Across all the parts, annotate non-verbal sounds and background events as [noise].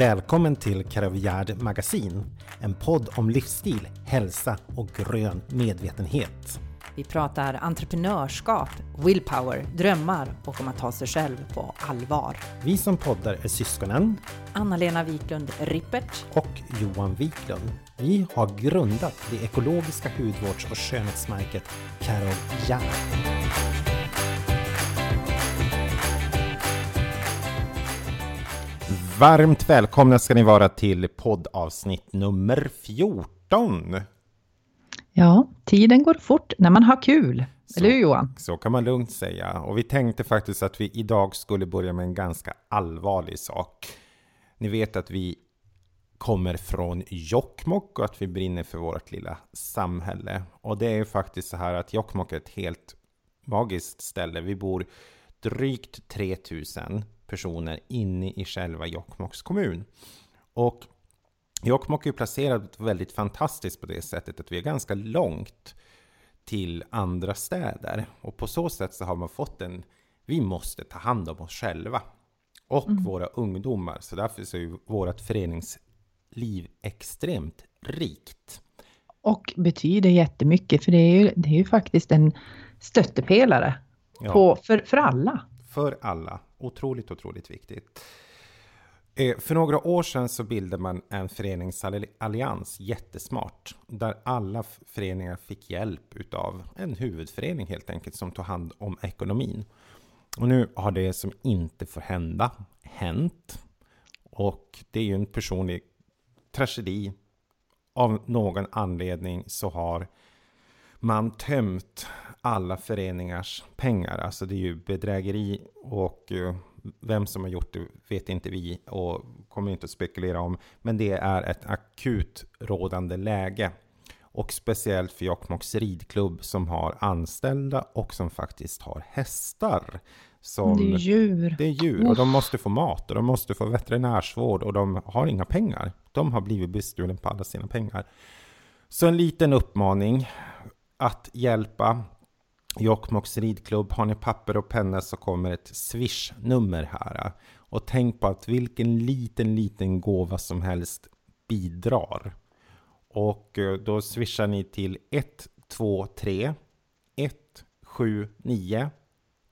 Välkommen till Karavjärd Magasin, en podd om livsstil, hälsa och grön medvetenhet. Vi pratar entreprenörskap, willpower, drömmar och om att ta sig själv på allvar. Vi som poddar är syskonen Anna-Lena Wiklund Rippert och Johan Wiklund. Vi har grundat det ekologiska hudvårds och skönhetsmärket Karol Varmt välkomna ska ni vara till poddavsnitt nummer 14. Ja, tiden går fort när man har kul. Så, Eller hur Johan? Så kan man lugnt säga. Och vi tänkte faktiskt att vi idag skulle börja med en ganska allvarlig sak. Ni vet att vi kommer från Jokkmokk och att vi brinner för vårt lilla samhälle. Och det är ju faktiskt så här att Jokkmokk är ett helt magiskt ställe. Vi bor drygt 3000 personer inne i själva Jokkmokks kommun. Och Jokkmokk är placerat väldigt fantastiskt på det sättet att vi är ganska långt till andra städer. Och på så sätt så har man fått en, vi måste ta hand om oss själva och mm. våra ungdomar. Så därför så är ju vårt föreningsliv extremt rikt. Och betyder jättemycket, för det är ju, det är ju faktiskt en stöttepelare ja. på, för, för alla. För alla. Otroligt, otroligt viktigt. Eh, för några år sedan så bildade man en föreningsallians, jättesmart, där alla föreningar fick hjälp utav en huvudförening helt enkelt som tog hand om ekonomin. Och nu har det som inte får hända hänt. Och det är ju en personlig tragedi. Av någon anledning så har man tömt alla föreningars pengar. Alltså det är ju bedrägeri och eh, vem som har gjort det vet inte vi och kommer inte att spekulera om. Men det är ett akut rådande läge. Och speciellt för Jokkmokks ridklubb som har anställda och som faktiskt har hästar. Som, det är djur. Det är djur och de måste få mat och de måste få veterinärsvård och de har inga pengar. De har blivit bestulen på alla sina pengar. Så en liten uppmaning att hjälpa Jokkmokks ridklubb. Har ni papper och penna så kommer ett swish-nummer här. Och tänk på att vilken liten, liten gåva som helst bidrar. Och eh, då swishar ni till 123 179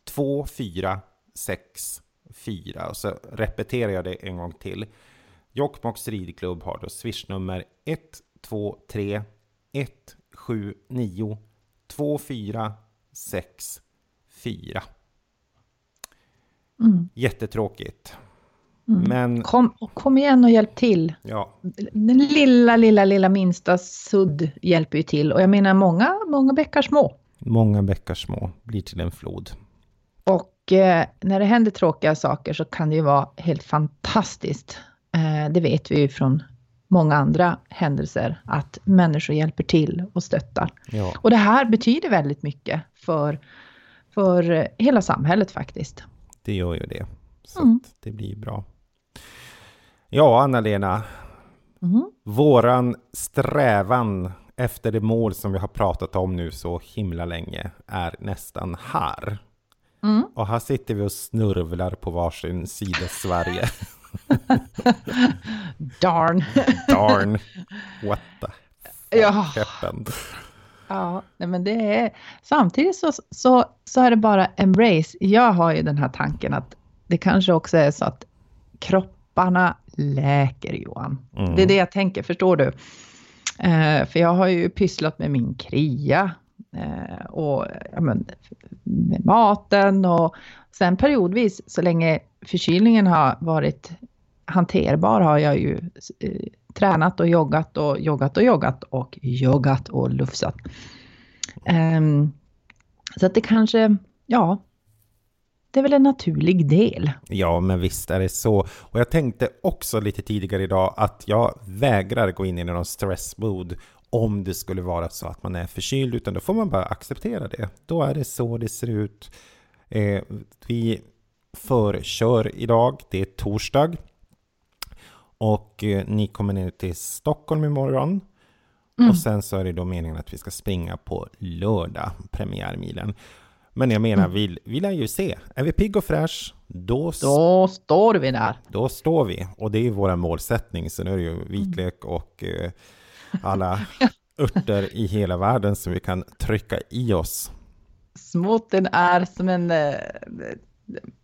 2464. Och så repeterar jag det en gång till. Jokkmokks ridklubb har då swishnummer 123 179 2464 6, 4. Mm. Jättetråkigt. Mm. Men... Kom, kom igen och hjälp till. Ja. Den lilla, lilla, lilla minsta sudd hjälper ju till. Och jag menar många, många bäckar små. Många bäckar små blir till en flod. Och eh, när det händer tråkiga saker så kan det ju vara helt fantastiskt. Eh, det vet vi ju från många andra händelser, att människor hjälper till och stöttar. Ja. Och det här betyder väldigt mycket för, för hela samhället faktiskt. Det gör ju det. Så mm. det blir bra. Ja, Anna-Lena. Mm. Våran strävan efter det mål som vi har pratat om nu så himla länge är nästan här. Mm. Och här sitter vi och snurvlar på varsin sida Sverige. [laughs] [laughs] Darn. Darn. What the ja. happened? Ja, nej men det är... Samtidigt så, så, så är det bara embrace. Jag har ju den här tanken att det kanske också är så att kropparna läker, Johan. Mm. Det är det jag tänker, förstår du? Eh, för jag har ju pysslat med min kria eh, och ja, men, med maten och sen periodvis så länge förkylningen har varit hanterbar har jag ju eh, tränat och joggat och joggat och joggat och joggat och lufsat. Um, så att det kanske, ja, det är väl en naturlig del. Ja, men visst är det så. Och jag tänkte också lite tidigare idag att jag vägrar gå in i någon stressmood om det skulle vara så att man är förkyld, utan då får man bara acceptera det. Då är det så det ser ut. Eh, vi förkör idag, det är torsdag. Och eh, ni kommer ner till Stockholm imorgon. Mm. Och sen så är det då meningen att vi ska springa på lördag, premiärmilen. Men jag menar, mm. vi, vi lär ju se. Är vi pigg och fräsch, då, då står vi där. Då står vi. Och det är vår målsättning. Så nu är det ju vitlök och eh, alla [laughs] örter i hela världen som vi kan trycka i oss. Smoothen är som en... Eh,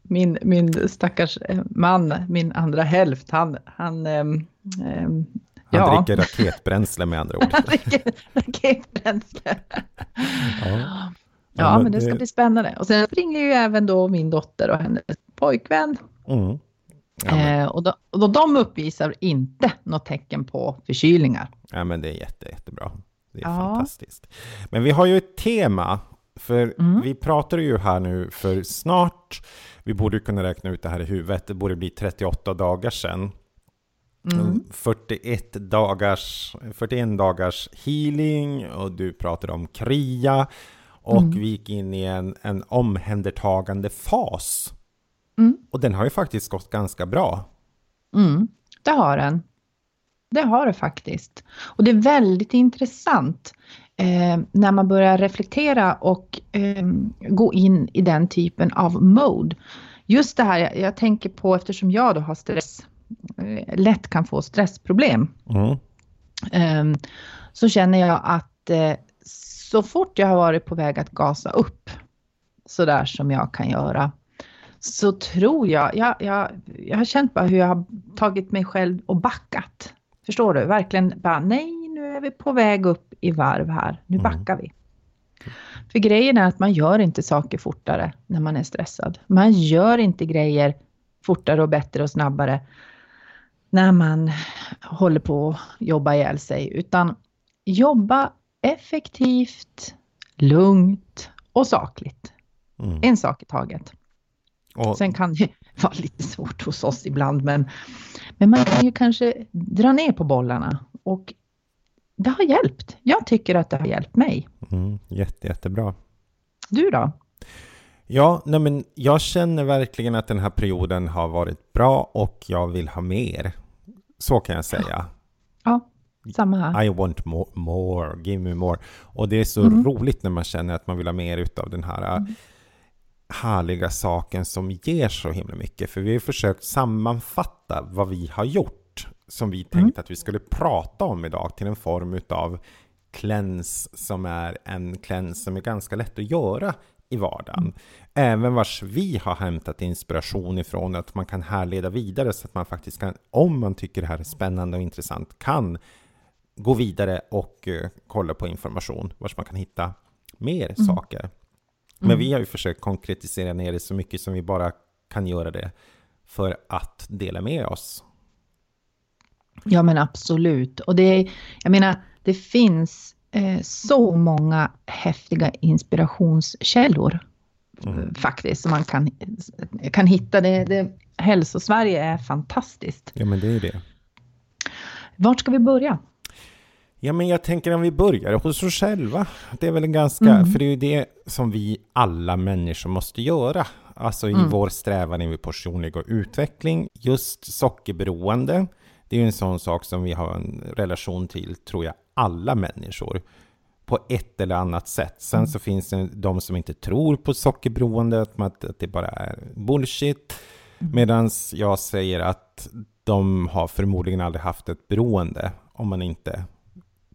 min, min stackars eh, man, min andra hälft, han... han ähm, ähm, han ja. dricker raketbränsle med andra ord. [laughs] han dricker raketbränsle. ja. Ja, men det ska bli spännande. Och sen ringer ju även då min dotter och hennes pojkvän. Mm. Ja, eh, och, då, och då de uppvisar inte något tecken på förkylningar. Ja, men det är jätte, jättebra. Det är ja. fantastiskt. Men vi har ju ett tema, för mm. vi pratar ju här nu för snart, vi borde kunna räkna ut det här i huvudet, det borde bli 38 dagar sedan. Mm. 41 dagars, 41 dagars healing och du pratade om KRIA och mm. vi gick in i en, en omhändertagande fas. Mm. Och den har ju faktiskt gått ganska bra. Mm, det har den. Det har det faktiskt. Och det är väldigt intressant eh, när man börjar reflektera och eh, gå in i den typen av mode. Just det här, jag, jag tänker på eftersom jag då har stress, eh, lätt kan få stressproblem. Mm. Eh, så känner jag att eh, så fort jag har varit på väg att gasa upp, så där som jag kan göra, så tror jag, jag, jag, jag har känt bara hur jag har tagit mig själv och backat. Förstår du? Verkligen bara, nej, nu är vi på väg upp i varv här, nu mm. backar vi. För grejen är att man gör inte saker fortare när man är stressad. Man gör inte grejer fortare och bättre och snabbare när man håller på att jobba ihjäl sig, utan jobba effektivt, lugnt och sakligt. Mm. En sak i taget. Och... Sen kan det [laughs] vara lite svårt hos oss ibland, men, men man kan ju kanske dra ner på bollarna. Och det har hjälpt. Jag tycker att det har hjälpt mig. Mm, jätte, jättebra. Du då? Ja, nej men jag känner verkligen att den här perioden har varit bra och jag vill ha mer. Så kan jag säga. Ja. Samma här. I want more, more, give me more. Och det är så mm. roligt när man känner att man vill ha mer av den här mm. härliga saken som ger så himla mycket. För vi har försökt sammanfatta vad vi har gjort som vi tänkte mm. att vi skulle prata om idag till en form av cleanse som är en cleanse som är ganska lätt att göra i vardagen. Mm. Även vars vi har hämtat inspiration ifrån att man kan härleda vidare så att man faktiskt kan, om man tycker det här är spännande och intressant, kan gå vidare och uh, kolla på information vars man kan hitta mer mm. saker. Men mm. vi har ju försökt konkretisera ner det så mycket som vi bara kan göra det för att dela med oss. Ja men absolut. Och det jag menar, det finns eh, så många häftiga inspirationskällor mm. faktiskt som man kan, kan hitta. Det, det, Hälsosverige är fantastiskt. Ja men det är det. Vart ska vi börja? Ja, men jag tänker om vi börjar hos oss själva. Det är väl en ganska, mm. för det är ju det som vi alla människor måste göra. Alltså i mm. vår strävan i personlig och utveckling. Just sockerberoende, det är ju en sån sak som vi har en relation till, tror jag, alla människor. På ett eller annat sätt. Sen mm. så finns det de som inte tror på sockerberoende, att det bara är bullshit. Mm. Medan jag säger att de har förmodligen aldrig haft ett beroende om man inte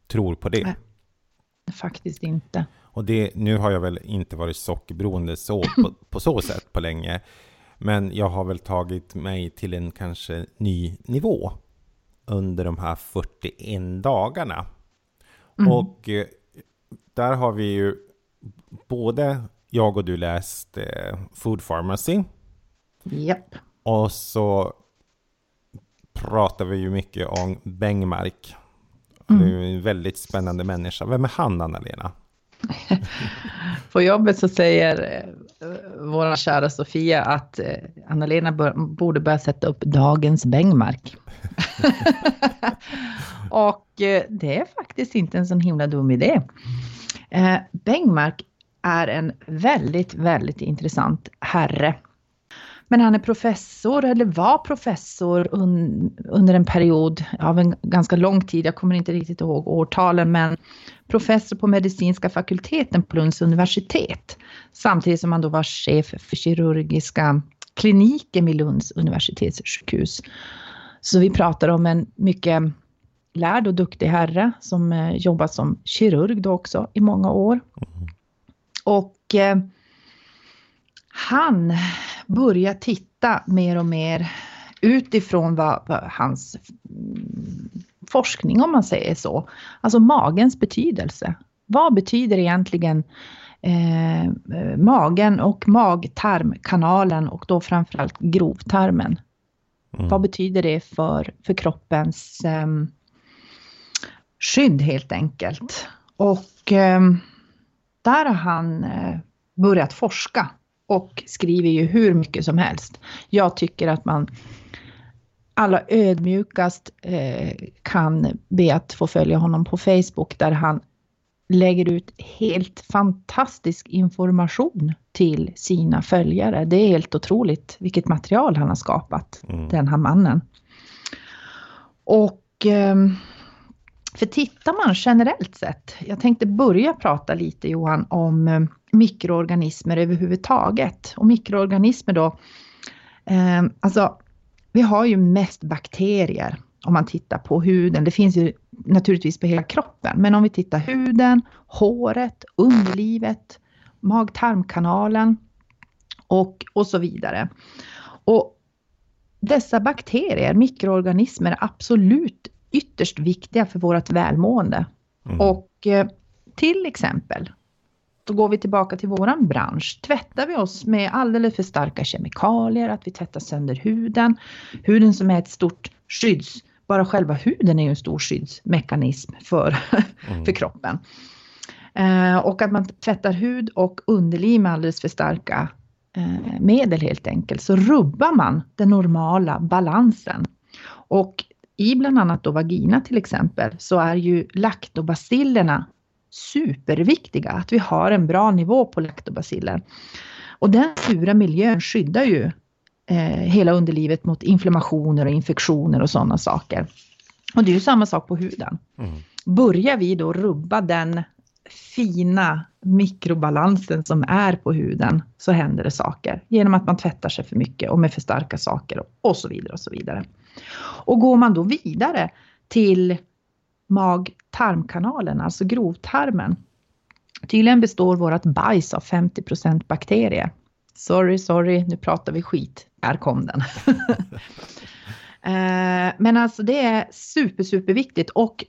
tror på det. Nej, faktiskt inte. Och det, nu har jag väl inte varit sockerberoende så, på, [clears throat] på så sätt på länge. Men jag har väl tagit mig till en kanske ny nivå under de här 41 dagarna. Mm. Och eh, där har vi ju både jag och du läst eh, Food Pharmacy. Japp. Och så pratar vi ju mycket om Bengmark Mm. Du är en väldigt spännande människa. Vem är han, Anna-Lena? [laughs] På jobbet så säger eh, vår kära Sofia att eh, Anna-Lena borde börja sätta upp dagens Bengmark. [laughs] och eh, det är faktiskt inte en sån himla dum idé. Bengmark är en väldigt, väldigt intressant herre. Men han är professor, eller var professor un, under en period av en ganska lång tid, jag kommer inte riktigt ihåg årtalen, men professor på medicinska fakulteten på Lunds universitet. Samtidigt som han då var chef för kirurgiska kliniken vid Lunds universitetssjukhus. Så vi pratar om en mycket lärd och duktig herre som eh, jobbat som kirurg då också i många år. Mm. Och eh, han börjar titta mer och mer utifrån vad, vad hans forskning, om man säger så, alltså magens betydelse. Vad betyder egentligen eh, magen och magtarmkanalen och då framförallt grovtarmen? Mm. Vad betyder det för, för kroppens eh, skydd helt enkelt? Och eh, där har han eh, börjat forska och skriver ju hur mycket som helst. Jag tycker att man allra ödmjukast eh, kan be att få följa honom på Facebook där han lägger ut helt fantastisk information till sina följare. Det är helt otroligt vilket material han har skapat, mm. den här mannen. Och eh, för tittar man generellt sett, jag tänkte börja prata lite Johan om eh, mikroorganismer överhuvudtaget. Och mikroorganismer då, eh, alltså vi har ju mest bakterier om man tittar på huden. Det finns ju naturligtvis på hela kroppen, men om vi tittar huden, håret, underlivet, mag-tarmkanalen och, och så vidare. Och dessa bakterier, mikroorganismer, är absolut ytterst viktiga för vårt välmående. Mm. Och eh, till exempel då går vi tillbaka till våran bransch. Tvättar vi oss med alldeles för starka kemikalier, att vi tvättar sönder huden. Huden som är ett stort skydds... Bara själva huden är ju en stor skyddsmekanism för, mm. för kroppen. Eh, och att man tvättar hud och underliv med alldeles för starka eh, medel helt enkelt, så rubbar man den normala balansen. Och i bland annat då vagina till exempel, så är ju laktobacillerna superviktiga, att vi har en bra nivå på laktobaciller. Och den sura miljön skyddar ju eh, hela underlivet mot inflammationer och infektioner och sådana saker. Och det är ju samma sak på huden. Mm. Börjar vi då rubba den fina mikrobalansen som är på huden så händer det saker genom att man tvättar sig för mycket och med för starka saker och så vidare och så vidare. Och går man då vidare till mag-tarmkanalen, alltså grovtarmen. Tydligen består vårt bajs av 50% bakterier. Sorry, sorry, nu pratar vi skit. Här kom den. [laughs] Eh, men alltså det är super, superviktigt och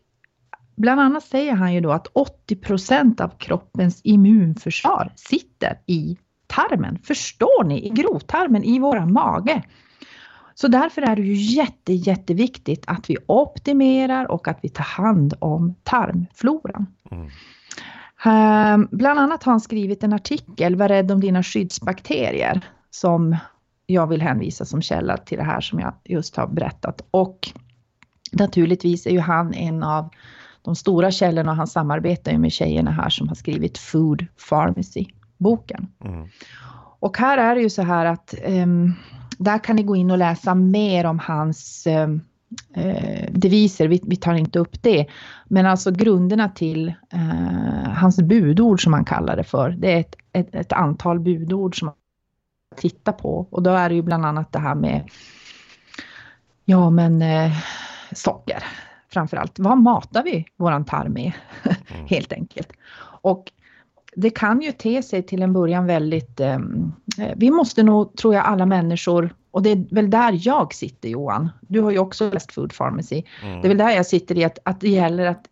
bland annat säger han ju då att 80% av kroppens immunförsvar sitter i tarmen. Förstår ni? I grovtarmen, i våran mage. Så därför är det ju jätte, jätteviktigt att vi optimerar och att vi tar hand om tarmfloran. Mm. Uh, bland annat har han skrivit en artikel, Var rädd om dina skyddsbakterier, som jag vill hänvisa som källa till det här som jag just har berättat. Och naturligtvis är ju han en av de stora källorna och han samarbetar ju med tjejerna här som har skrivit Food Pharmacy-boken. Mm. Och här är det ju så här att um, där kan ni gå in och läsa mer om hans eh, eh, deviser. Vi, vi, tar inte upp det. Men alltså grunderna till eh, hans budord som han kallar det för. Det är ett, ett, ett, antal budord som man tittar på. Och då är det ju bland annat det här med ja men eh, socker framförallt. Vad matar vi våran tarm med? [laughs] Mm. Helt enkelt. Och det kan ju te sig till en början väldigt... Ehm, eh, vi måste nog, tror jag, alla människor, och det är väl där jag sitter Johan, du har ju också läst Food Pharmacy, mm. det är väl där jag sitter i att, att det gäller att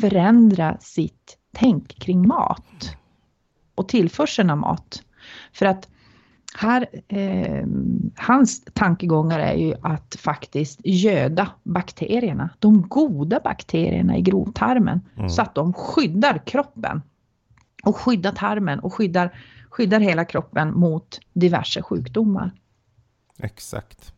förändra sitt tänk kring mat och tillförseln av mat. För att här, eh, hans tankegångar är ju att faktiskt göda bakterierna, de goda bakterierna i grovtarmen, mm. så att de skyddar kroppen och skyddar tarmen och skyddar, skyddar hela kroppen mot diverse sjukdomar. Exakt.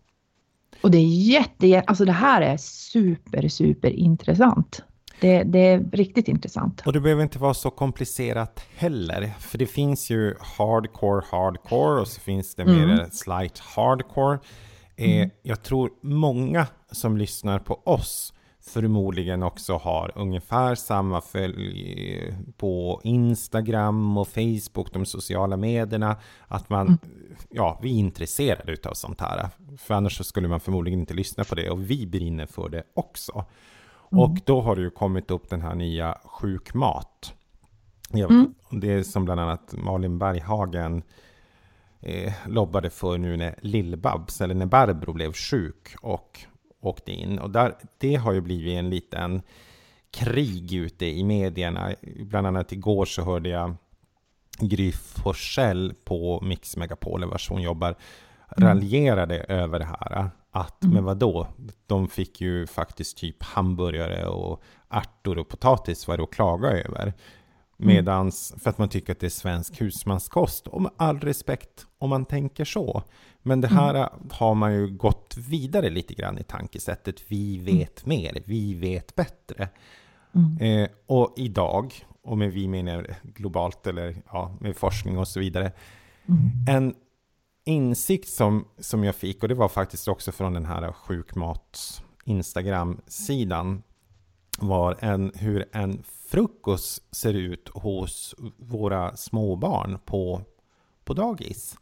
Och det är jätte, alltså det här är super, super intressant. Det, det, är riktigt intressant. Och det behöver inte vara så komplicerat heller. För det finns ju hardcore, hardcore och så finns det mm. mer slight hardcore. Eh, mm. Jag tror många som lyssnar på oss förmodligen också har ungefär samma följ på Instagram och Facebook, de sociala medierna. Att man, mm. ja, vi är intresserade av sånt här. För annars så skulle man förmodligen inte lyssna på det och vi brinner för det också. Mm. Och då har det ju kommit upp den här nya sjukmat. Mm. Det är som bland annat Malin Berghagen eh, lobbade för nu när Lill-Babs, eller när Barbro blev sjuk och åkte in. Och där, det har ju blivit en liten krig ute i medierna. Bland annat igår så hörde jag Gry Forssell på Mix Megapol, vars hon jobbar, mm. raljerade över det här. Att, mm. men vadå? De fick ju faktiskt typ hamburgare och ärtor och potatis var det att klaga över. Mm. Medans, för att man tycker att det är svensk husmanskost. Och med all respekt om man tänker så. Men det här mm. har man ju gått vidare lite grann i tankesättet. Vi mm. vet mm. mer, vi vet bättre. Mm. Eh, och idag, och med vi menar globalt eller ja, med forskning och så vidare. En insikt som, som jag fick, och det var faktiskt också från den här sjukmats Instagram-sidan, var en, hur en frukost ser ut hos våra småbarn på, på dagis.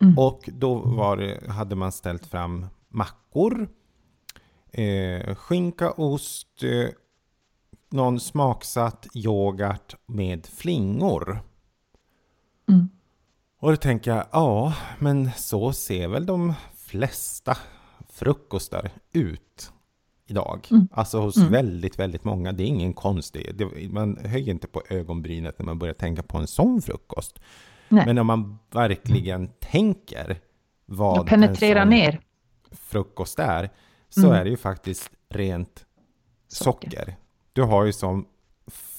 Mm. Och då var hade man ställt fram mackor, eh, skinka, ost, eh, någon smaksatt yoghurt med flingor. Mm. Och då tänker jag, ja, men så ser väl de flesta frukostar ut idag. Mm. Alltså hos mm. väldigt, väldigt många. Det är ingen konstig, man höjer inte på ögonbrynet när man börjar tänka på en sån frukost. Nej. Men om man verkligen tänker vad penetrera ner frukost är, så mm. är det ju faktiskt rent socker. socker. Du har ju som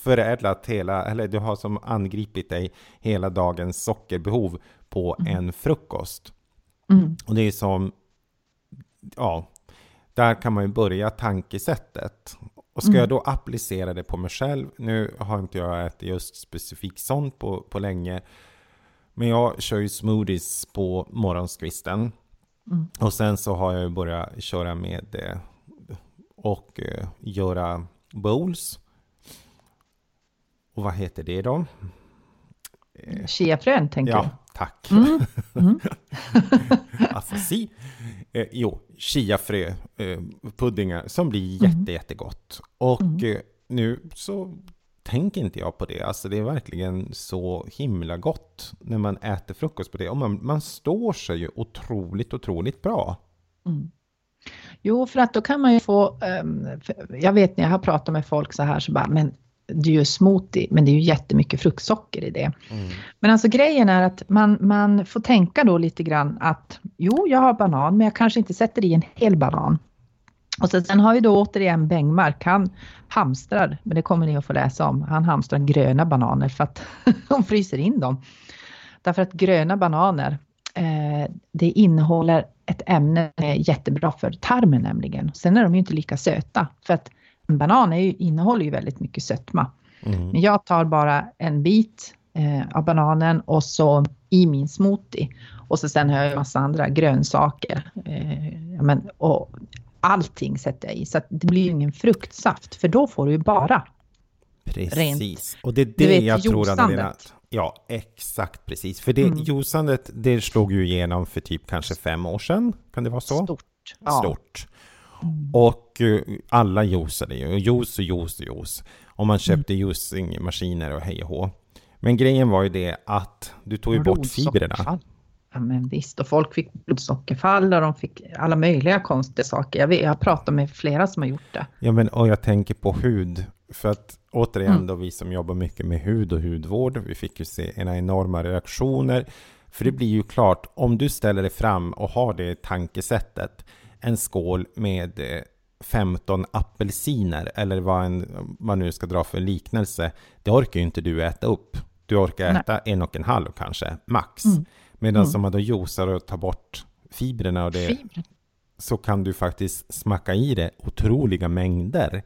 förädlat hela, eller du har som angripit dig hela dagens sockerbehov på mm. en frukost. Mm. Och det är som, ja, där kan man ju börja tankesättet. Och ska mm. jag då applicera det på mig själv, nu har inte jag ätit just specifikt sånt på, på länge, men jag kör ju smoothies på morgonskvisten. Mm. Och sen så har jag börjat köra med eh, och eh, göra bowls. Och vad heter det då? Eh, Chiafrön tänker ja, du? Ja, tack. Mm. Mm. [laughs] alltså si. Eh, jo, chiafrö eh, puddingar som blir mm. jätte, jättegott. Och mm. eh, nu så tänker inte jag på det. Alltså det är verkligen så himla gott när man äter frukost på det. Och man, man står sig ju otroligt, otroligt bra. Mm. Jo, för att då kan man ju få, um, jag vet när jag har pratat med folk så här så bara, men du gör smoothie, men det är ju jättemycket fruktsocker i det. Mm. Men alltså grejen är att man, man får tänka då lite grann att jo, jag har banan, men jag kanske inte sätter i en hel banan. Och så, sen har vi då återigen Bengmark, han hamstrar, men det kommer ni att få läsa om, han hamstrar gröna bananer för att [laughs] de fryser in dem. Därför att gröna bananer, eh, det innehåller ett ämne som är jättebra för tarmen nämligen. Sen är de ju inte lika söta, för att en banan är ju, innehåller ju väldigt mycket sötma. Mm. Men jag tar bara en bit eh, av bananen och så i min smoothie. Och så sen har jag en massa andra grönsaker. Eh, ja, men, och allting sätter jag i. Så det blir ju ingen fruktsaft, för då får du ju bara Precis. Rent. Och det är det vet, jag tror, Anna-Lena. Ja, exakt precis. För det mm. juicandet, det slog ju igenom för typ kanske fem år sedan. Kan det vara så? Stort. Ja. Stort. Mm. Och uh, alla juicade ju. Juice och juice och juice. Och man köpte mm. juicingmaskiner och hej och hå. Men grejen var ju det att du tog ju bort fibrerna. Ja, men visst, och folk fick blodsockerfall och de fick alla möjliga konstiga saker. Jag, vet, jag har pratat med flera som har gjort det. Ja, men och jag tänker på hud. För att återigen mm. då vi som jobbar mycket med hud och hudvård, vi fick ju se ena enorma reaktioner. För det blir ju klart, om du ställer dig fram och har det tankesättet, en skål med 15 eh, apelsiner, eller vad en, man nu ska dra för liknelse, det orkar ju inte du äta upp. Du orkar äta Nej. en och en halv kanske, max. Mm. Medan mm. om man då juicar och tar bort fibrerna och det Fibrer. så kan du faktiskt smacka i det otroliga mängder.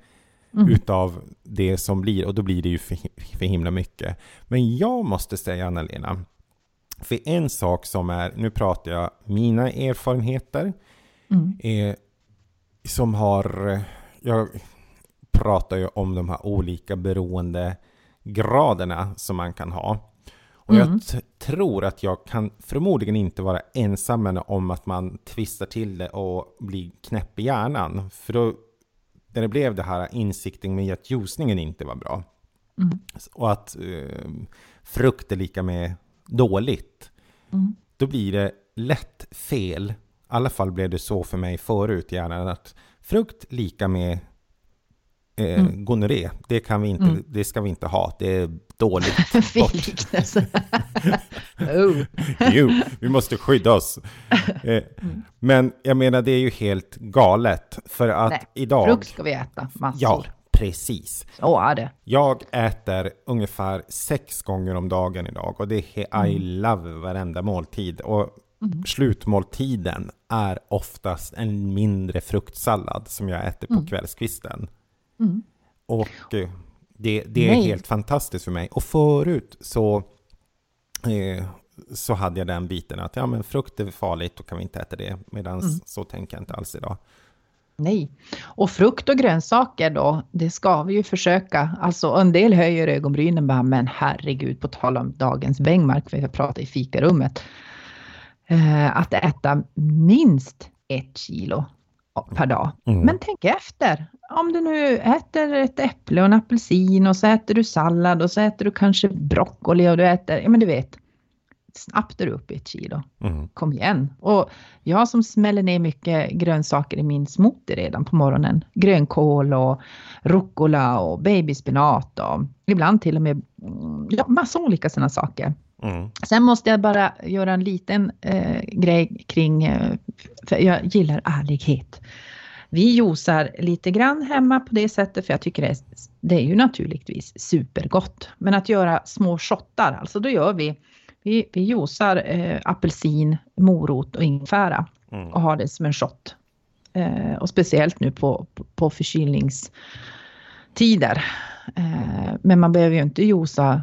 mm. utav det som blir och då blir det ju för, för himla mycket. Men jag måste säga Anna-Lena, för en sak som är, nu pratar jag mina erfarenheter, mm. eh, som har, jag pratar ju om de här olika beroendegraderna som man kan ha. Och mm. jag tror att jag kan förmodligen inte vara ensam om att man tvistar till det och blir knäpp i hjärnan. För då, när det blev det här insikten med att ljusningen inte var bra. Mm. Och att eh, frukt är lika med dåligt. Mm. Då blir det lätt fel. I alla fall blev det så för mig förut i hjärnan. Att frukt lika med eh, mm. gonorré. Det, kan vi inte, mm. det ska vi inte ha. Det är dåligt. [laughs] [laughs] oh. jo, vi måste skydda oss. [laughs] Eh, mm. Men jag menar, det är ju helt galet. För att Nej, idag... Frukt ska vi äta, massor. Ja, precis. Så är det. Jag äter ungefär sex gånger om dagen idag. Och det är I mm. love varenda måltid. Och Mm. Slutmåltiden är oftast en mindre fruktsallad som jag äter på mm. kvällskvisten. Mm. Och eh, det, det är helt fantastiskt för mig. Och förut så, eh, så hade jag den biten att ja, men frukt är farligt, då kan vi inte äta det. Medan mm. så tänker jag inte alls idag. Nej, och frukt och grönsaker då, det ska vi ju försöka. Alltså en del höjer ögonbrynen bara, men herregud, på tal om dagens Bengmark, för jag pratade i fikarummet, att äta minst ett kilo per dag. Mm. Men tänk efter. Om du nu äter ett äpple och en apelsin och så äter du sallad och så äter du kanske broccoli och du äter, ja men du vet, snabbt är du uppe i ett kilo. Mm. Kom igen. Och jag som smäller ner mycket grönsaker i min smoothie redan på morgonen. Grönkål och rucola och babyspenat och ibland till och med ja, massa olika sådana saker. Mm. Sen måste jag bara göra en liten eh, grej kring, eh, för jag gillar ärlighet. Vi josar lite grann hemma på det sättet, för jag tycker det är, det är ju naturligtvis supergott. Men att göra små shottar, alltså då gör vi, vi, vi juicar eh, apelsin, morot och ingefära mm. och har det som en shot. Eh, och speciellt nu på, på, på förkylningstider. Eh, men man behöver ju inte josa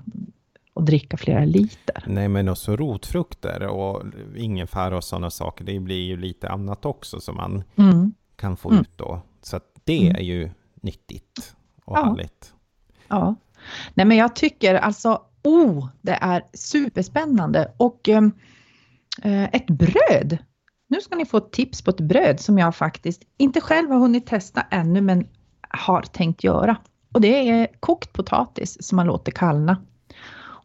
och dricka flera liter. Nej, men också rotfrukter och ingefära och sådana saker. Det blir ju lite annat också som man mm. kan få mm. ut då. Så det mm. är ju nyttigt och ja. härligt. Ja. Nej, men jag tycker alltså, oh, det är superspännande och um, ett bröd. Nu ska ni få ett tips på ett bröd som jag faktiskt inte själv har hunnit testa ännu, men har tänkt göra. Och det är kokt potatis som man låter kallna.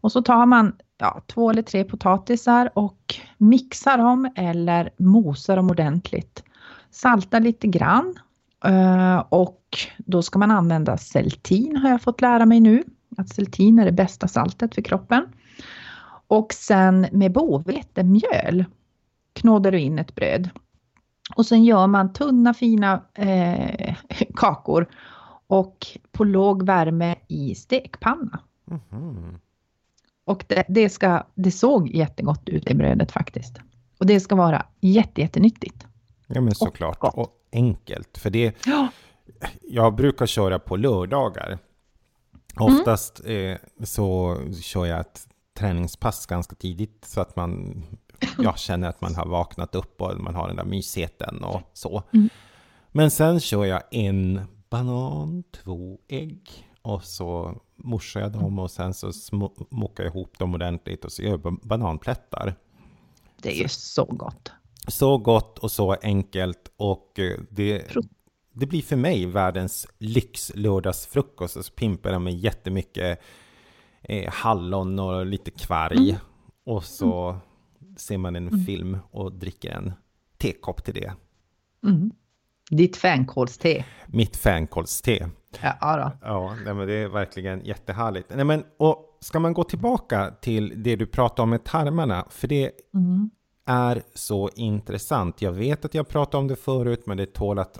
Och så tar man ja, två eller tre potatisar och mixar dem eller mosar dem ordentligt. Saltar lite grann eh, och då ska man använda seltin har jag fått lära mig nu. Att seltin är det bästa saltet för kroppen. Och sen med bovetemjöl knådar du in ett bröd. Och sen gör man tunna fina eh, [laughs] kakor och på låg värme i stekpanna. Mm -hmm. Och det, det, ska, det såg jättegott ut i brödet faktiskt. Och det ska vara jätte, jättenyttigt. Ja, men såklart. Och, och enkelt. För det... Ja. Jag brukar köra på lördagar. Oftast mm. eh, så kör jag ett träningspass ganska tidigt så att man jag känner att man har vaknat upp och man har den där mysheten och så. Mm. Men sen kör jag en banan, två ägg och så morsar jag dem och sen så smockar jag ihop dem ordentligt och så gör jag bananplättar. Det är ju så gott. Så gott och så enkelt och eh, det, det blir för mig världens lyxlördagsfrukost. Och så pimpar jag med jättemycket eh, hallon och lite kvarg. Mm. Och så mm. ser man en mm. film och dricker en tekopp till det. Mm. Ditt fänkålste. Mitt fänkålste. Ja, då. ja nej, men det är verkligen jättehärligt. Nej, men, och ska man gå tillbaka till det du pratade om med tarmarna, för det mm. är så intressant. Jag vet att jag pratade om det förut, men det tål att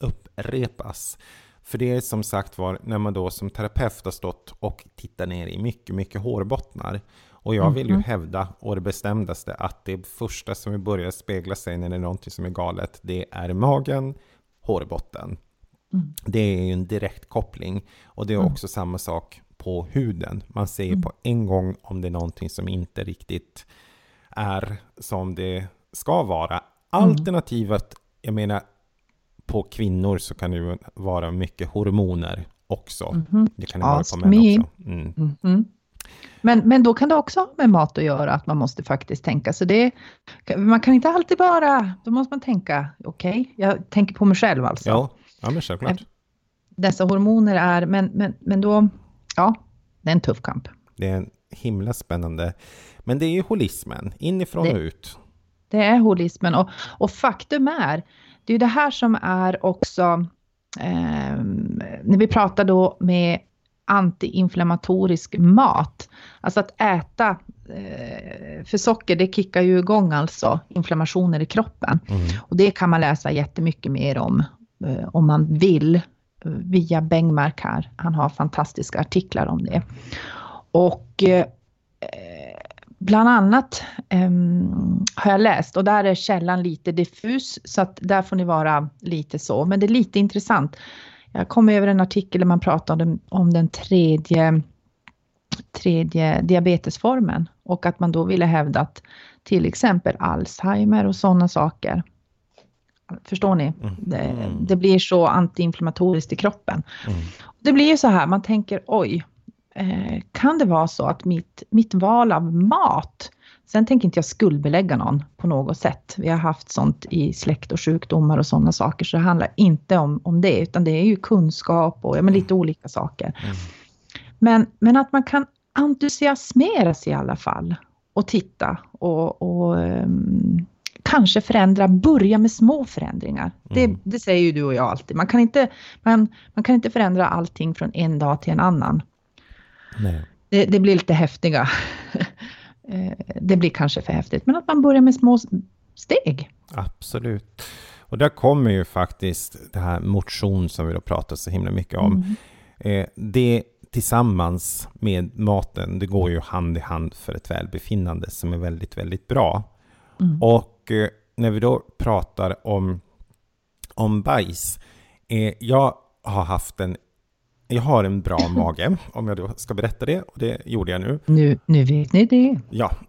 upprepas. För det är som sagt var när man då som terapeut har stått och tittat ner i mycket, mycket hårbottnar. Och jag vill ju mm. hävda, och det bestämdaste, att det första som börjar spegla sig när det är någonting som är galet, det är magen, hårbotten. Mm. Det är en direkt koppling. Och det är mm. också samma sak på huden. Man ser mm. på en gång om det är någonting som inte riktigt är som det ska vara. Mm. Alternativet, jag menar, på kvinnor så kan det vara mycket hormoner också. Mm. Det kan det vara på män också. Mm. Mm. Men, men då kan det också ha med mat att göra, att man måste faktiskt tänka. Så det, man kan inte alltid bara, då måste man tänka, okej, okay, jag tänker på mig själv alltså. Ja, ja men självklart. Dessa hormoner är, men, men, men då, ja, det är en tuff kamp. Det är en himla spännande. Men det är ju holismen, inifrån det, och ut. Det är holismen och, och faktum är, det är det här som är också, eh, när vi pratar då med antiinflammatorisk mat. Alltså att äta, eh, för socker det kickar ju igång alltså inflammationer i kroppen. Mm. Och det kan man läsa jättemycket mer om, Eh, om man vill, eh, via Bengmark här. Han har fantastiska artiklar om det. Och eh, bland annat um, har jag läst, och där är källan lite diffus, så att där får ni vara lite så, men det är lite intressant. Jag kom över en artikel där man pratade om, om den tredje, tredje diabetesformen och att man då ville hävda att till exempel Alzheimer och sådana saker. Förstår ni? Mm. Det, det, blir så antiinflammatoriskt i kroppen. Mm. Det blir ju så här, man tänker oj, eh, kan det vara så att mitt, mitt val av mat Sen tänker inte jag skuldbelägga någon på något sätt. Vi har haft sånt i släkt och sjukdomar och sådana saker, så det handlar inte om, om det, utan det är ju kunskap och ja, men lite olika saker. Mm. Men, men att man kan entusiasmeras i alla fall och titta och, och um, kanske förändra, börja med små förändringar. Mm. Det, det, säger ju du och jag alltid. Man kan, inte, man, man kan inte förändra allting från en dag till en annan. Det, det, blir lite häftiga [laughs] Eh, det blir kanske för häftigt. Men att man börjar med små steg. Absolut. Och där kommer ju faktiskt det här motion som vi då pratar så himla mycket om. Mm. Eh, det tillsammans med maten, det går ju hand i hand för ett välbefinnande som är väldigt, väldigt bra. Mm. Och eh, när vi då pratar om, om bajs, jag har haft en jag har en bra [clears throat] mage, om jag då ska berätta det. Och det gjorde jag nu. Nu, nu vet ni det. Ja. [laughs]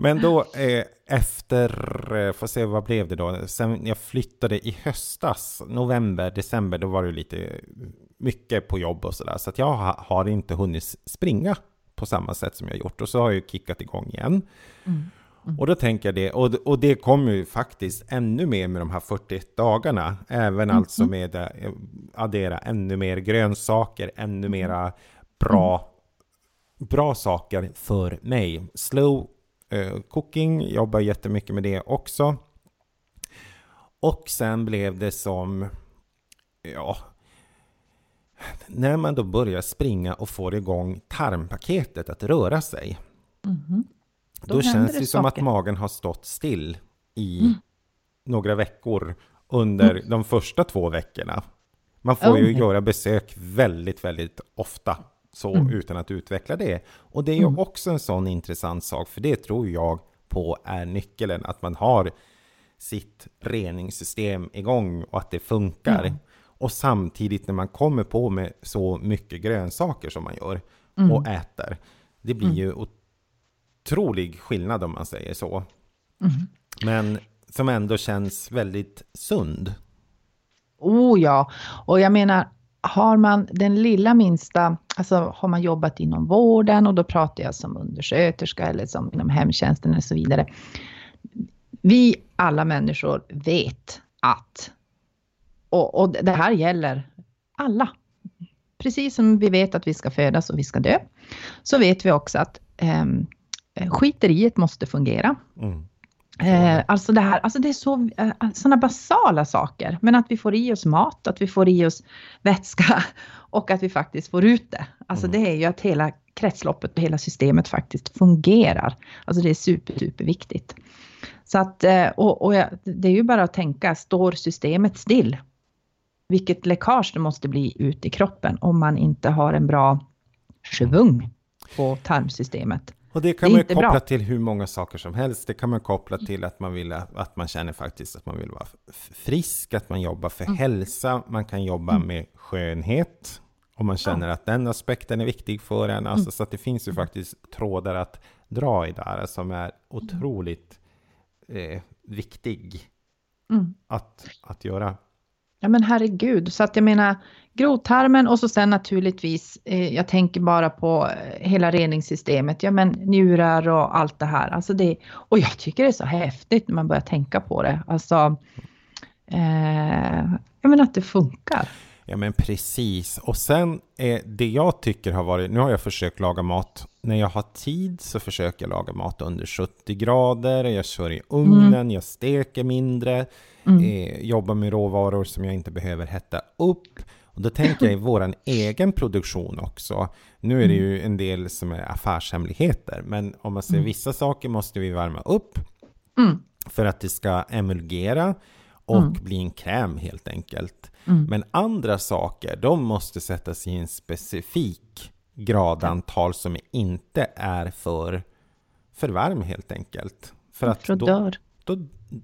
Men då eh, efter, eh, får se vad blev det då? Sen jag flyttade i höstas, november, december, då var det lite mycket på jobb och sådär. Så att jag ha, har inte hunnit springa på samma sätt som jag gjort. Och så har jag kickat igång igen. Mm. Mm. Och då tänker jag det, och, och det kommer ju faktiskt ännu mer med de här 41 dagarna, även mm. alltså med att eh, addera ännu mer grönsaker, ännu mera bra, bra saker för mig. Slow uh, cooking, jobbar jättemycket med det också. Och sen blev det som, ja, när man då börjar springa och får igång tarmpaketet att röra sig. Mm. Då, då känns det, det som att magen har stått still i mm. några veckor under mm. de första två veckorna. Man får okay. ju göra besök väldigt, väldigt ofta så mm. utan att utveckla det. Och det är ju mm. också en sån intressant sak, för det tror jag på är nyckeln, att man har sitt reningssystem igång och att det funkar. Mm. Och samtidigt när man kommer på med så mycket grönsaker som man gör mm. och äter, det blir ju otrolig skillnad om man säger så. Mm. Men som ändå känns väldigt sund. Oh ja, och jag menar, har man den lilla minsta, alltså har man jobbat inom vården och då pratar jag som undersköterska eller som inom hemtjänsten och så vidare. Vi alla människor vet att, och, och det här gäller alla, precis som vi vet att vi ska födas och vi ska dö, så vet vi också att um, skiteriet måste fungera. Mm. Eh, alltså det här, alltså det är så, eh, sådana basala saker, men att vi får i oss mat, att vi får i oss vätska [laughs] och att vi faktiskt får ut det. Alltså mm. det är ju att hela kretsloppet och hela systemet faktiskt fungerar. Alltså det är super, super viktigt. Så att, eh, och, och det är ju bara att tänka, står systemet still? Vilket läckage det måste bli ut i kroppen om man inte har en bra svung på tarmsystemet. Och det kan det man ju koppla bra. till hur många saker som helst. Det kan man koppla till att man vill att man känner faktiskt att man vill vara frisk, att man jobbar för mm. hälsa, man kan jobba mm. med skönhet, om man känner ja. att den aspekten är viktig för en. Alltså, mm. Så att det finns ju faktiskt trådar att dra i där som är otroligt eh, viktig mm. att, att göra. Ja men herregud, så att jag menar grovtarmen och så sen naturligtvis, eh, jag tänker bara på eh, hela reningssystemet, ja men njurar och allt det här. Alltså det, och jag tycker det är så häftigt när man börjar tänka på det. Alltså, eh, jag menar att det funkar. Ja men precis. Och sen eh, det jag tycker har varit, nu har jag försökt laga mat, när jag har tid så försöker jag laga mat under 70 grader, jag kör i ugnen, mm. jag steker mindre, mm. eh, jobbar med råvaror som jag inte behöver hetta upp. Och då tänker jag i vår [laughs] egen produktion också. Nu är det ju mm. en del som är affärshemligheter, men om man ser mm. vissa saker måste vi värma upp mm. för att det ska emulgera och mm. bli en kräm helt enkelt. Mm. Men andra saker, de måste sättas i en specifik gradantal som inte är för, för varm helt enkelt. För att då, dör. Då,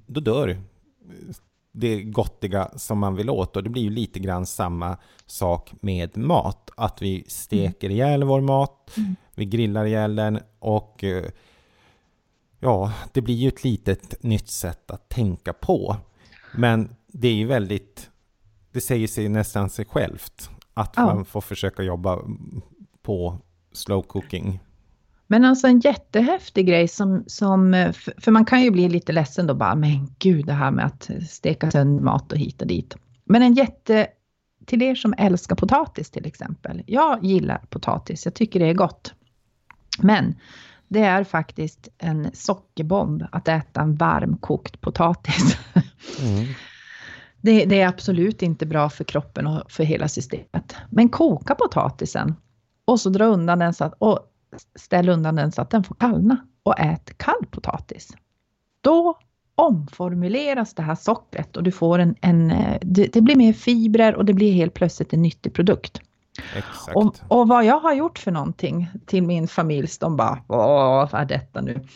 då dör det gottiga som man vill åt. Och det blir ju lite grann samma sak med mat. Att vi steker mm. ihjäl vår mat, mm. vi grillar ihjäl den och eh, ja, det blir ju ett litet nytt sätt att tänka på. Men det är ju väldigt, det säger sig nästan sig självt att ja. man får försöka jobba på slow cooking. Men alltså en jättehäftig grej som, som, för man kan ju bli lite ledsen då bara, men gud det här med att steka sönder mat och hit och dit. Men en jätte, till er som älskar potatis till exempel. Jag gillar potatis, jag tycker det är gott. Men det är faktiskt en sockerbomb att äta en varm kokt potatis. Mm. Det, det, är absolut inte bra för kroppen och för hela systemet. Men koka potatisen och så dra undan den så att, och ställ undan den så att den får kallna och ät kall potatis. Då omformuleras det här sockret och du får en, en det, det, blir mer fibrer och det blir helt plötsligt en nyttig produkt. Exakt. Och, och vad jag har gjort för någonting till min familj, de bara, vad är detta nu?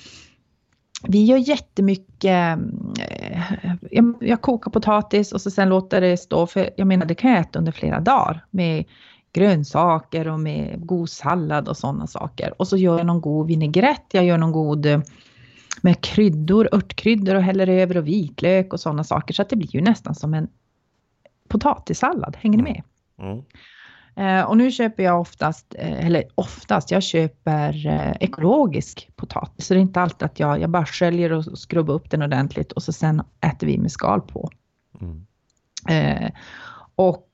Vi gör jättemycket, eh, jag, jag kokar potatis och så sen låter det stå, för jag menar det kan jag äta under flera dagar med grönsaker och med god sallad och sådana saker. Och så gör jag någon god vinägrett, jag gör någon god eh, med kryddor, örtkryddor och häller över och vitlök och sådana saker. Så att det blir ju nästan som en potatissallad, hänger ni med? Mm. Eh, och nu köper jag oftast, eh, eller oftast, jag köper ekologisk potatis. Så det är inte alltid att jag, jag bara sköljer och skrubbar upp den ordentligt och så sen äter vi med skal på. Mm. Eh, och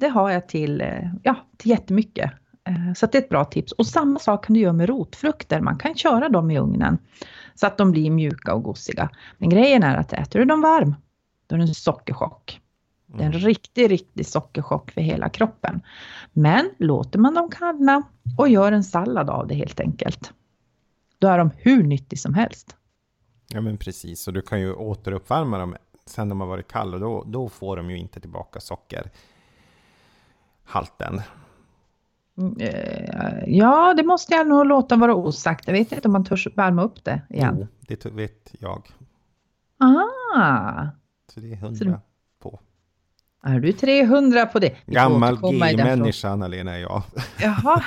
det har jag till, eh, ja, till jättemycket. Eh, så det är ett bra tips. Och samma sak kan du göra med rotfrukter. Man kan köra dem i ugnen så att de blir mjuka och gosiga. Men grejen är att äter du dem varm, då är det en sockerchock. Det är en mm. riktig, riktig sockerchock för hela kroppen. Men låter man dem kallna och gör en sallad av det helt enkelt. Då är de hur nyttig som helst. Ja men precis, och du kan ju återuppvärma dem sen de har varit kalla. Då, då får de ju inte tillbaka socker halten? Mm, eh, ja, det måste jag nog låta vara osagt. Jag vet inte om man törs värma upp det igen. Jo, det vet jag. Ah! Så det är hundra på. Är du 300 på det? Vi Gammal G-människa, Anna-Lena, är jag. Jaha.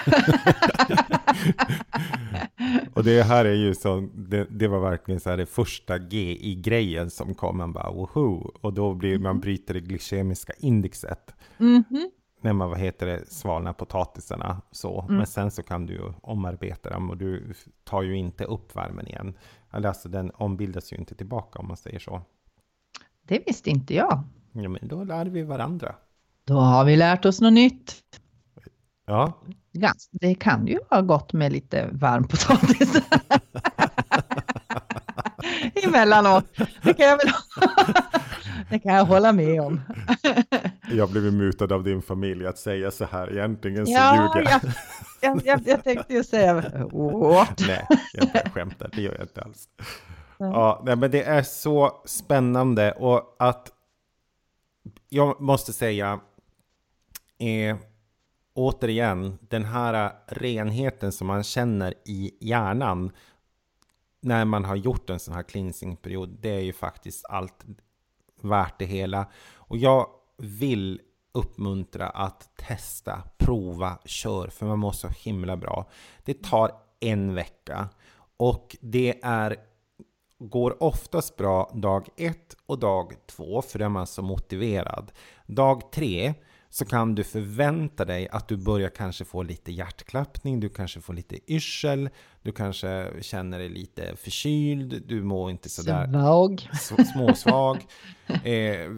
[laughs] och det här är ju så, det, det, var verkligen så här det första G i grejen som kom. Man bara woho! Och då blir man mm. bryter det glykemiska indexet. Mm -hmm när man, vad heter det, svalnar potatisarna så. Mm. Men sen så kan du ju omarbeta dem och du tar ju inte upp värmen igen. Alltså den ombildas ju inte tillbaka om man säger så. Det visste inte jag. Ja, men då lär vi varandra. Då har vi lärt oss något nytt. Ja. Det kan ju vara gott med lite varm potatis. [laughs] Emellanåt. Det kan jag väl [laughs] Det kan jag hålla med om. jag blev mutad av din familj att säga så här, egentligen så ja, ljuger jag. Jag, jag, jag tänkte ju säga, what? Nej, jag skämtar, det gör jag inte alls. Ja, nej, men det är så spännande och att jag måste säga, eh, återigen, den här renheten som man känner i hjärnan när man har gjort en sån här cleansingperiod, det är ju faktiskt allt värt det hela. Och jag vill uppmuntra att testa, prova, kör, för man mår så himla bra. Det tar en vecka och det är går oftast bra dag ett och dag två, för då är man så motiverad. Dag tre så kan du förvänta dig att du börjar kanske få lite hjärtklappning, du kanske får lite yrsel, du kanske känner dig lite förkyld, du mår inte sådär Svag. småsvag. [laughs] eh,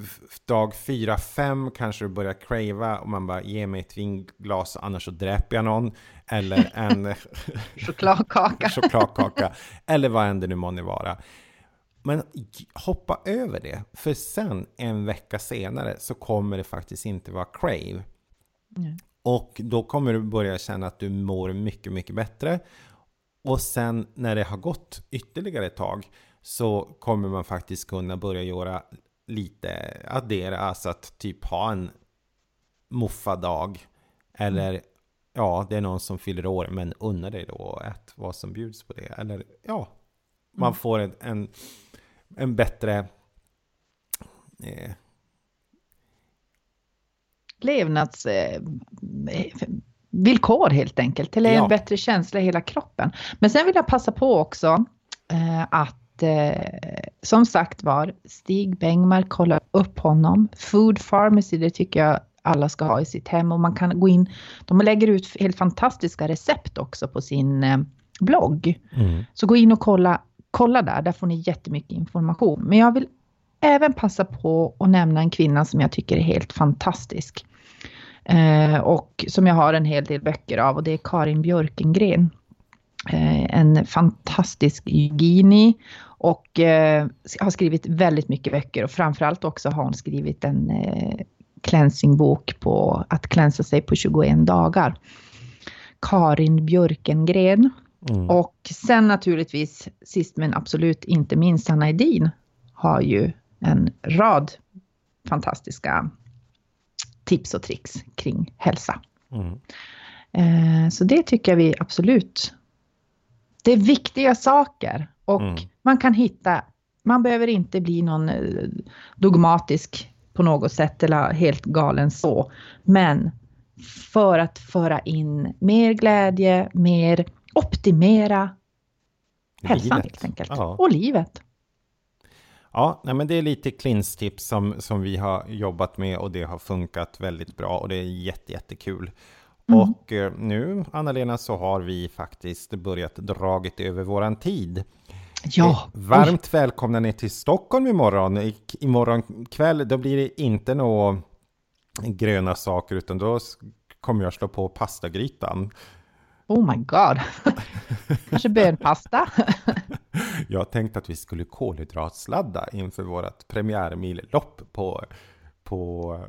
dag fyra fem kanske du börjar crava och man bara ge mig ett vinglas annars så dräper jag någon. Eller en [laughs] chokladkaka. [laughs] chokladkaka. Eller vad än det nu månde vara. Men hoppa över det, för sen en vecka senare så kommer det faktiskt inte vara crave. Mm. Och då kommer du börja känna att du mår mycket, mycket bättre. Och sen när det har gått ytterligare ett tag så kommer man faktiskt kunna börja göra lite, addera, alltså att typ ha en muffadag. Eller mm. ja, det är någon som fyller år, men unna dig då ät vad som bjuds på det. Eller ja, man mm. får en, en en bättre eh, levnadsvillkor eh, helt enkelt, eller ja. en bättre känsla i hela kroppen. Men sen vill jag passa på också eh, att eh, som sagt var, Stig Bengmark, kolla upp honom. Food Pharmacy, det tycker jag alla ska ha i sitt hem och man kan gå in, de lägger ut helt fantastiska recept också på sin eh, blogg. Mm. Så gå in och kolla kolla där, där får ni jättemycket information. Men jag vill även passa på att nämna en kvinna som jag tycker är helt fantastisk. Eh, och som jag har en hel del böcker av och det är Karin Björkengren. Eh, en fantastisk yogini och eh, har skrivit väldigt mycket böcker och framförallt också har hon skrivit en eh, cleansingbok på att klänsa sig på 21 dagar. Karin Björkengren. Mm. Och sen naturligtvis, sist men absolut inte minst, Hanna Edin har ju en rad fantastiska tips och tricks kring hälsa. Mm. Eh, så det tycker jag vi absolut... Det är viktiga saker och mm. man kan hitta... Man behöver inte bli någon eh, dogmatisk på något sätt eller helt galen så. Men för att föra in mer glädje, mer optimera hälsan livet. helt enkelt. Ja. Och livet. Ja, nej, men det är lite klinstips som, som vi har jobbat med och det har funkat väldigt bra och det är jätte, jättekul. Mm. Och eh, nu, Anna-Lena, så har vi faktiskt börjat dragit över våran tid. Ja. Eh, varmt Oj. välkomna ner till Stockholm imorgon. I, imorgon kväll, då blir det inte några gröna saker, utan då kommer jag slå på pastagrytan. Oh my god. [laughs] Kanske bönpasta. [laughs] jag tänkte att vi skulle kolhydratsladda inför vårt premiärmillopp på, på,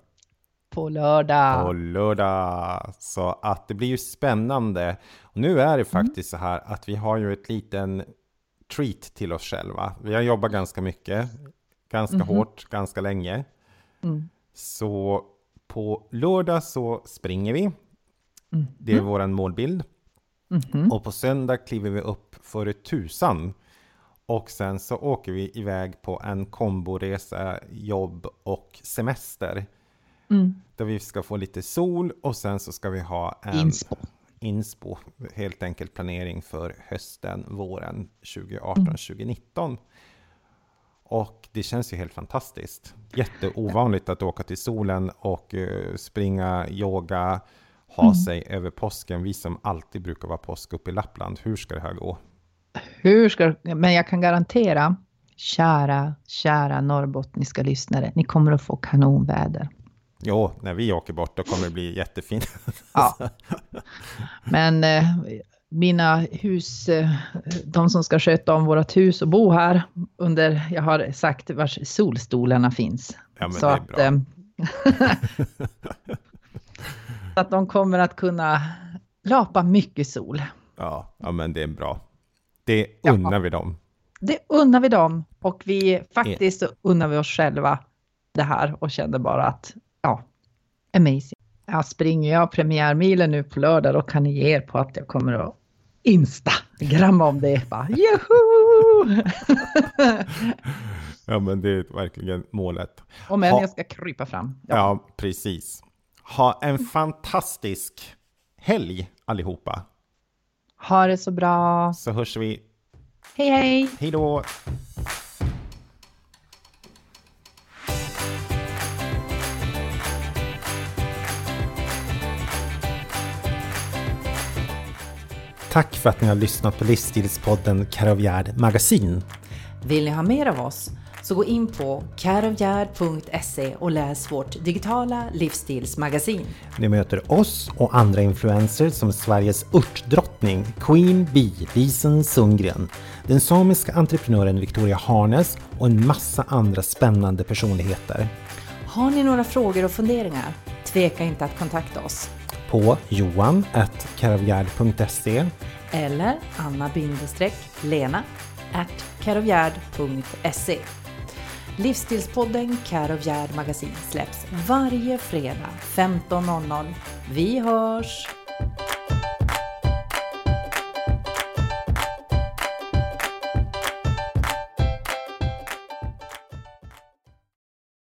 på lördag. På lördag. Så att det blir ju spännande. Och nu är det mm. faktiskt mm. så här att vi har ju ett liten treat till oss själva. Vi har jobbat ganska mycket, ganska mm. hårt, ganska länge. Mm. Så på lördag så springer vi. Mm. Det är vår målbild. Mm -hmm. Och på söndag kliver vi upp för tusan. Och sen så åker vi iväg på en komboresa, jobb och semester. Mm. Där vi ska få lite sol och sen så ska vi ha en inspo. inspo helt enkelt planering för hösten, våren 2018-2019. Mm. Och det känns ju helt fantastiskt. Jätteovanligt att åka till solen och uh, springa yoga, ha mm. sig över påsken. Vi som alltid brukar vara påsk uppe i Lappland. Hur ska det här gå? Hur ska Men jag kan garantera, kära, kära norrbottniska lyssnare, ni kommer att få kanonväder. Jo, när vi åker bort då kommer det bli jättefint. Ja. [laughs] Men eh, mina hus, eh, de som ska sköta om vårt hus och bo här under, jag har sagt var solstolarna finns. Ja, men Så det är bra. Att, eh, [laughs] [laughs] att de kommer att kunna lapa mycket sol. Ja, ja men det är bra. Det unnar ja. vi dem. Det unnar vi dem och vi faktiskt yeah. unnar vi oss själva det här och känner bara att ja, amazing. Ja, Ja, springer jag premiärmilen nu på lördag då kan ni ge er på att jag kommer att instagramma om det. Bara, Juhu! [laughs] ja, men det är verkligen målet. Om än jag ska krypa fram. Ja. ja, precis. Ha en fantastisk helg allihopa. Ha det så bra. Så hörs vi. Hej hej. Hej då. Tack för att ni har lyssnat på livsstilspodden Karavjärd Magasin. Vill ni ha mer av oss? Så gå in på karavjärd.se och läs vårt digitala livsstilsmagasin. Ni möter oss och andra influencers som Sveriges örtdrottning Queen Bee Lisen Sundgren, den samiska entreprenören Victoria Harnes och en massa andra spännande personligheter. Har ni några frågor och funderingar? Tveka inte att kontakta oss. På johan.karavjärd.se eller anna-lena karovgärd.se Livsstilspodden Care of Gerd Magasin släpps varje fredag 15.00. Vi hörs!